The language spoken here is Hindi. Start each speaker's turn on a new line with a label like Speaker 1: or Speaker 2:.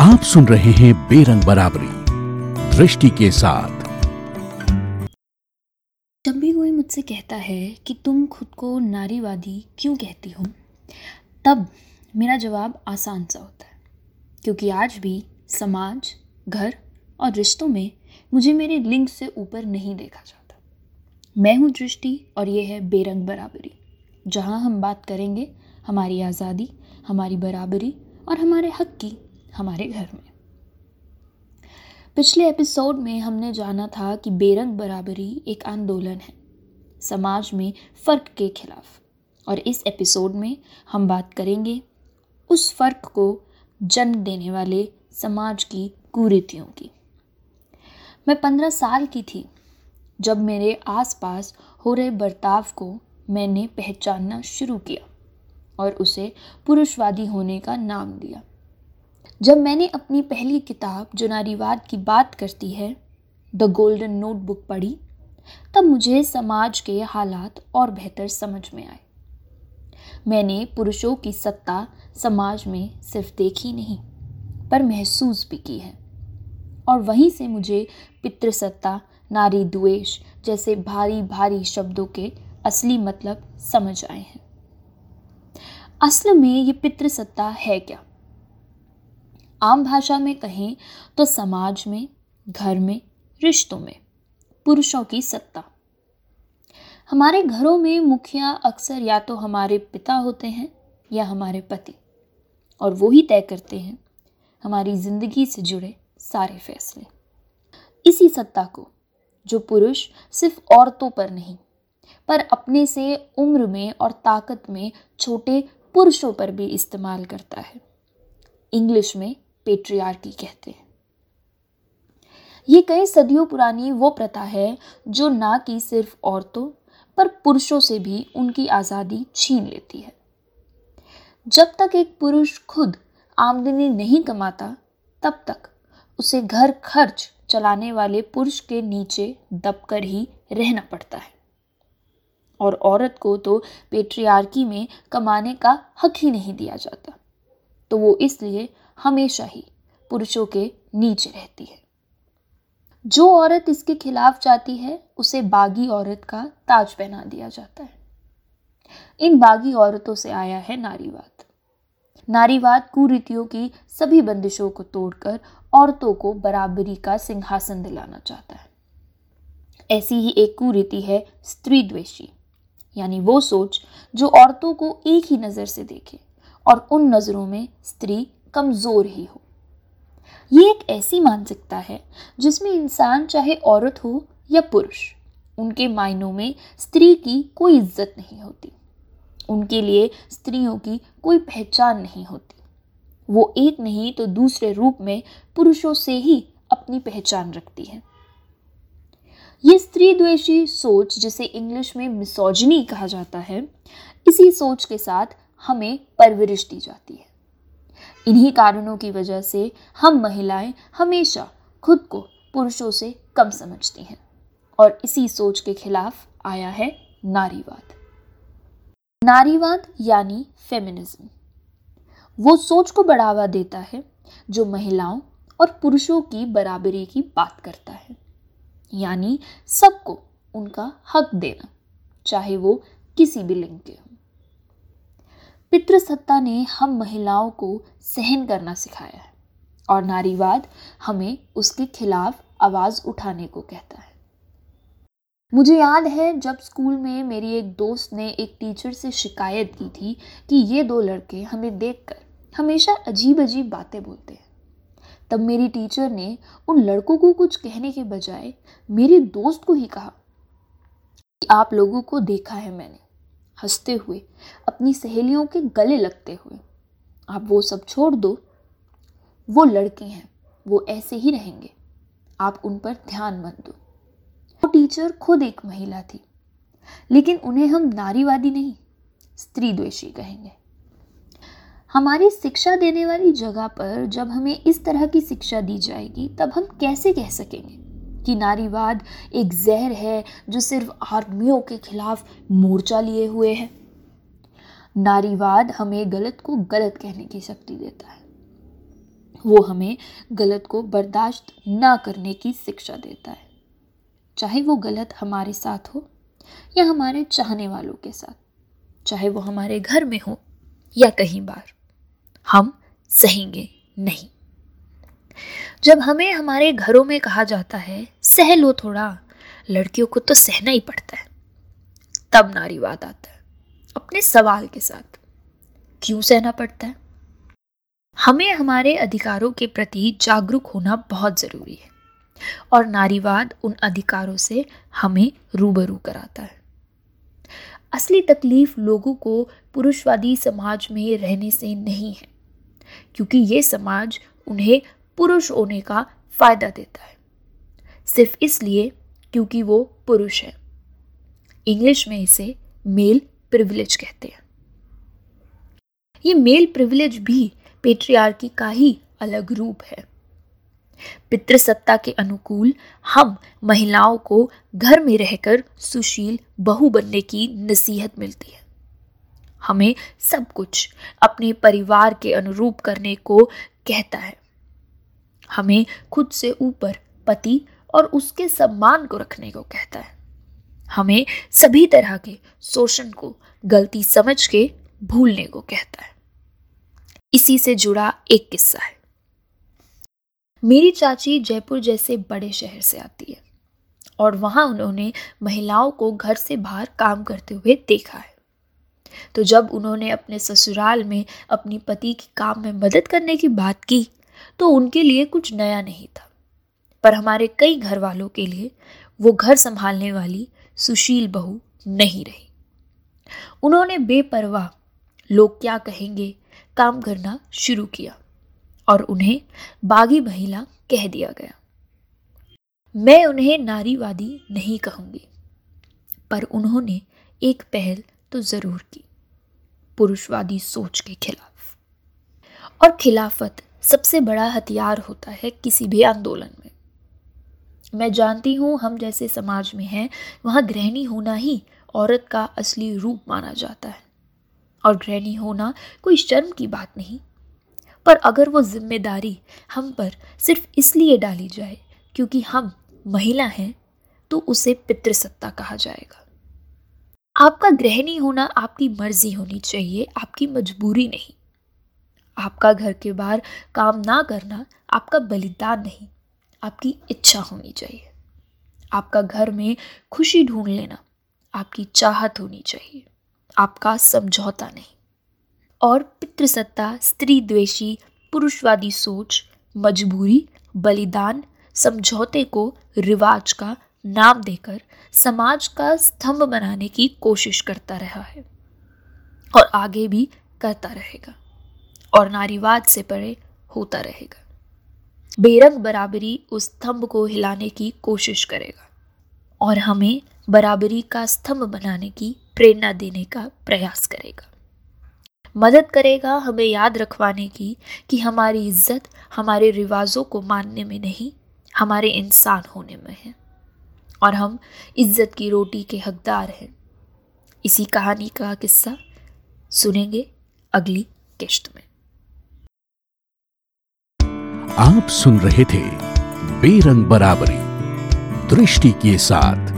Speaker 1: आप सुन रहे हैं बेरंग बराबरी, दृष्टि के साथ।
Speaker 2: जब भी कोई मुझसे कहता है कि तुम खुद को नारीवादी क्यों कहती हो, तब मेरा जवाब आसान सा होता है। क्योंकि आज भी समाज, घर और रिश्तों में मुझे मेरे लिंग से ऊपर नहीं देखा जाता। मैं हूँ दृष्टि और ये है बेरंग बराबरी, जहाँ हम बात करेंगे हमारी आज़ादी, हमारी बराबरी और हमारे हक की हमारे घर में। पिछले एपिसोड में हमने जाना था कि बेरंग बराबरी एक आंदोलन है, समाज में फ़र्क के खिलाफ। और इस एपिसोड में हम बात करेंगे उस फ़र्क को जन्म देने वाले समाज की कुरीतियों की। मैं पंद्रह साल की थी, जब मेरे आसपास हो रहे बर्ताव को मैंने पहचानना शुरू किया और उसे पुरुषवादी होने का नाम दिया। जब मैंने अपनी पहली किताब, जो नारीवाद की बात करती है द गोल्डन नोटबुक पढ़ी, तब मुझे समाज के हालात और बेहतर समझ में आए। मैंने पुरुषों की सत्ता समाज में सिर्फ़ देखी नहीं, पर महसूस भी की है। और वहीं से मुझे पितृसत्ता, नारी द्वेष जैसे भारी भारी शब्दों के असली मतलब समझ आए हैं। असल में ये पितृसत्ता है क्या? आम भाषा में कहें तो समाज में, घर में, रिश्तों में, पुरुषों की सत्ता। हमारे घरों में मुखिया अक्सर या तो हमारे पिता होते हैं या हमारे पति, और वो ही तय करते हैं हमारी ज़िंदगी से जुड़े सारे फैसले। इसी सत्ता को, जो पुरुष सिर्फ़ औरतों पर नहीं, पर अपने से उम्र में और ताकत में छोटे पुरुषों पर भी इस्तेमाल करता है। इंग्लिश में पेट्रियार्की कहते हैं। ये कई सदियों पुरानी वो प्रथा है जो ना कि सिर्फ़ औरतों, पर पुरुषों से भी उनकी आज़ादी छीन लेती है। जब तक एक पुरुष खुद आमदनी नहीं कमाता, तब तक उसे घर खर्च चलाने वाले पुरुष के नीचे दबकर ही रहना पड़ता है। और औरत को तो पेट्रियार्की में कमाने का हक ही नहीं दिया जाता। तो वो इसलिए हमेशा ही पुरुषों के नीचे रहती है। जो औरत इसके खिलाफ जाती है, उसे बागी औरत का ताज पहना दिया जाता है। इन बागी औरतों से आया है नारीवाद। नारीवाद कुरीतियों की सभी बंदिशों को तोड़कर औरतों को बराबरी का सिंहासन दिलाना चाहता है। ऐसी ही एक कुरीति है स्त्री द्वेषी, यानी वो सोच जो औरतों को एक ही नज़र से देखे और उन नज़रों में स्त्री कमज़ोर ही हो। ये एक ऐसी मानसिकता है जिसमें इंसान चाहे औरत हो या पुरुष, उनके मायनों में स्त्री की कोई इज़्ज़त नहीं होती। उनके लिए स्त्रियों की कोई पहचान नहीं होती। वो एक नहीं तो दूसरे रूप में पुरुषों से ही अपनी पहचान रखती है। ये स्त्री द्वेषी सोच, जिसे इंग्लिश में मिसोजनी कहा जाता है, इसी सोच के साथ हमें परवरिश दी जाती है। इन्हीं कारणों की वजह से हम महिलाएँ हमेशा खुद को पुरुषों से कम समझती हैं। और इसी सोच के खिलाफ आया है नारीवाद। नारीवाद यानी फेमिनिज्म वो सोच को बढ़ावा देता है जो महिलाओं और पुरुषों की बराबरी की बात करता है। यानी सबको उनका हक देना, चाहे वो किसी भी लिंग के हो। पितृसत्ता ने हम महिलाओं को सहन करना सिखाया है और नारीवाद हमें उसके खिलाफ आवाज़ उठाने को कहता है। मुझे याद है जब स्कूल में मेरी एक दोस्त ने एक टीचर से शिकायत की थी कि ये दो लड़के हमें देखकर हमेशा अजीब अजीब बातें बोलते हैं। तब मेरी टीचर ने उन लड़कों को कुछ कहने के बजाय मेरी दोस्त को ही कहा कि आप लोगों को देखा है मैंने। हँसते हुए, अपनी सहेलियों के गले लगते हुए, आप वो सब छोड़ दो। वो लड़के हैं, वो ऐसे ही रहेंगे। आप उन पर ध्यान मत दो। वो टीचर खुद एक महिला थी, लेकिन उन्हें हम नारीवादी नहीं, स्त्री द्वेषी कहेंगे। हमारी शिक्षा देने वाली जगह पर जब हमें इस तरह की शिक्षा दी जाएगी, तब हम कैसे कह सकेंगे? कि नारीवाद एक जहर है जो सिर्फ़ आर्मियों के खिलाफ मोर्चा लिए हुए है। नारीवाद हमें गलत को गलत कहने की शक्ति देता है। वो हमें गलत को बर्दाश्त ना करने की शिक्षा देता है। चाहे वो गलत हमारे साथ हो या हमारे चाहने वालों के साथ, चाहे वो हमारे घर में हो या कहीं बार हम सहेंगे नहीं। जब हमें हमारे घरों में कहा जाता है, सह लो थोड़ा, लड़कियों को तो सहना ही पड़ता है। तब नारीवाद आता है, अपने सवाल के साथ। क्यों सहना पड़ता है? हमें हमारे अधिकारों के प्रति जागरूक होना बहुत ज़रूरी है, और नारीवाद उन अधिकारों से हमें रूबरू कराता है। असली तकलीफ़ लोगों को पुरुषवादी समाज में रहने से नहीं है, क्योंकि ये समाज उन्हें पुरुष होने का फ़ायदा देता है। सिर्फ़ इसलिए क्योंकि वो पुरुष है। इंग्लिश में इसे मेल प्रिविलेज कहते हैं। ये मेल प्रिविलेज भी पेट्रियार्की का ही अलग रूप है। पितृसत्ता के अनुकूल हम महिलाओं को घर में रहकर सुशील बहु बनने की नसीहत मिलती है। हमें सब कुछ अपने परिवार के अनुरूप करने को कहता है। हमें खुद से ऊपर पति और उसके सम्मान को रखने को कहता है। हमें सभी तरह के शोषण को, गलती समझ के भूलने को कहता है। इसी से जुड़ा एक किस्सा है। मेरी चाची जयपुर जैसे बड़े शहर से आती है और वहाँ उन्होंने महिलाओं को घर से बाहर काम करते हुए देखा है। तो जब उन्होंने अपने ससुराल में अपनी पति की काम में मदद करने की बात की तो उनके लिए कुछ नया नहीं था। पर हमारे कई घर वालों के लिए वो घर संभालने वाली सुशील बहू नहीं रही। उन्होंने बेपरवाह लोग क्या कहेंगे काम करना शुरू किया और उन्हें बागी महिला कह दिया गया। मैं उन्हें नारीवादी नहीं कहूँगी, पर उन्होंने एक पहल तो ज़रूर की, पुरुषवादी सोच के खिलाफ। और खिलाफत सबसे बड़ा हथियार होता है किसी भी आंदोलन में। मैं जानती हूँ हम जैसे समाज में हैं, वहाँ गृहिणी होना ही औरत का असली रूप माना जाता है। और गृहिणी होना कोई शर्म की बात नहीं। पर अगर वो ज़िम्मेदारी हम पर सिर्फ़ इसलिए डाली जाए क्योंकि हम महिला हैं तो उसे पितृसत्ता कहा जाएगा। आपका गृहिणी होना आपकी मर्ज़ी होनी चाहिए, आपकी मजबूरी नहीं। आपका घर के बाहर काम ना करना आपका बलिदान नहीं, आपकी इच्छा होनी चाहिए। आपका घर में खुशी ढूंढ लेना आपकी चाहत होनी चाहिए, आपका समझौता नहीं। और पितृसत्ता, स्त्री द्वेषी, पुरुषवादी सोच, मजबूरी, बलिदान, समझौते को रिवाज का नाम देकर समाज का स्तंभ बनाने की कोशिश करता रहा है और आगे भी करता रहेगा। और नारीवाद से परे होता रहेगा। बेरंग बराबरी उस स्तंभ को हिलाने की कोशिश करेगा और हमें बराबरी का स्तंभ बनाने की प्रेरणा देने का प्रयास करेगा। मदद करेगा हमें याद रखवाने की कि हमारी इज़्ज़त हमारे रिवाजों को मानने में नहीं, हमारे इंसान होने में है और हम इज़्ज़त की रोटी के हकदार हैं। इसी कहानी का किस्सा सुनेंगे अगली किश्त में।
Speaker 1: आप सुन रहे थे बेरंग बराबरी दृष्टि के साथ।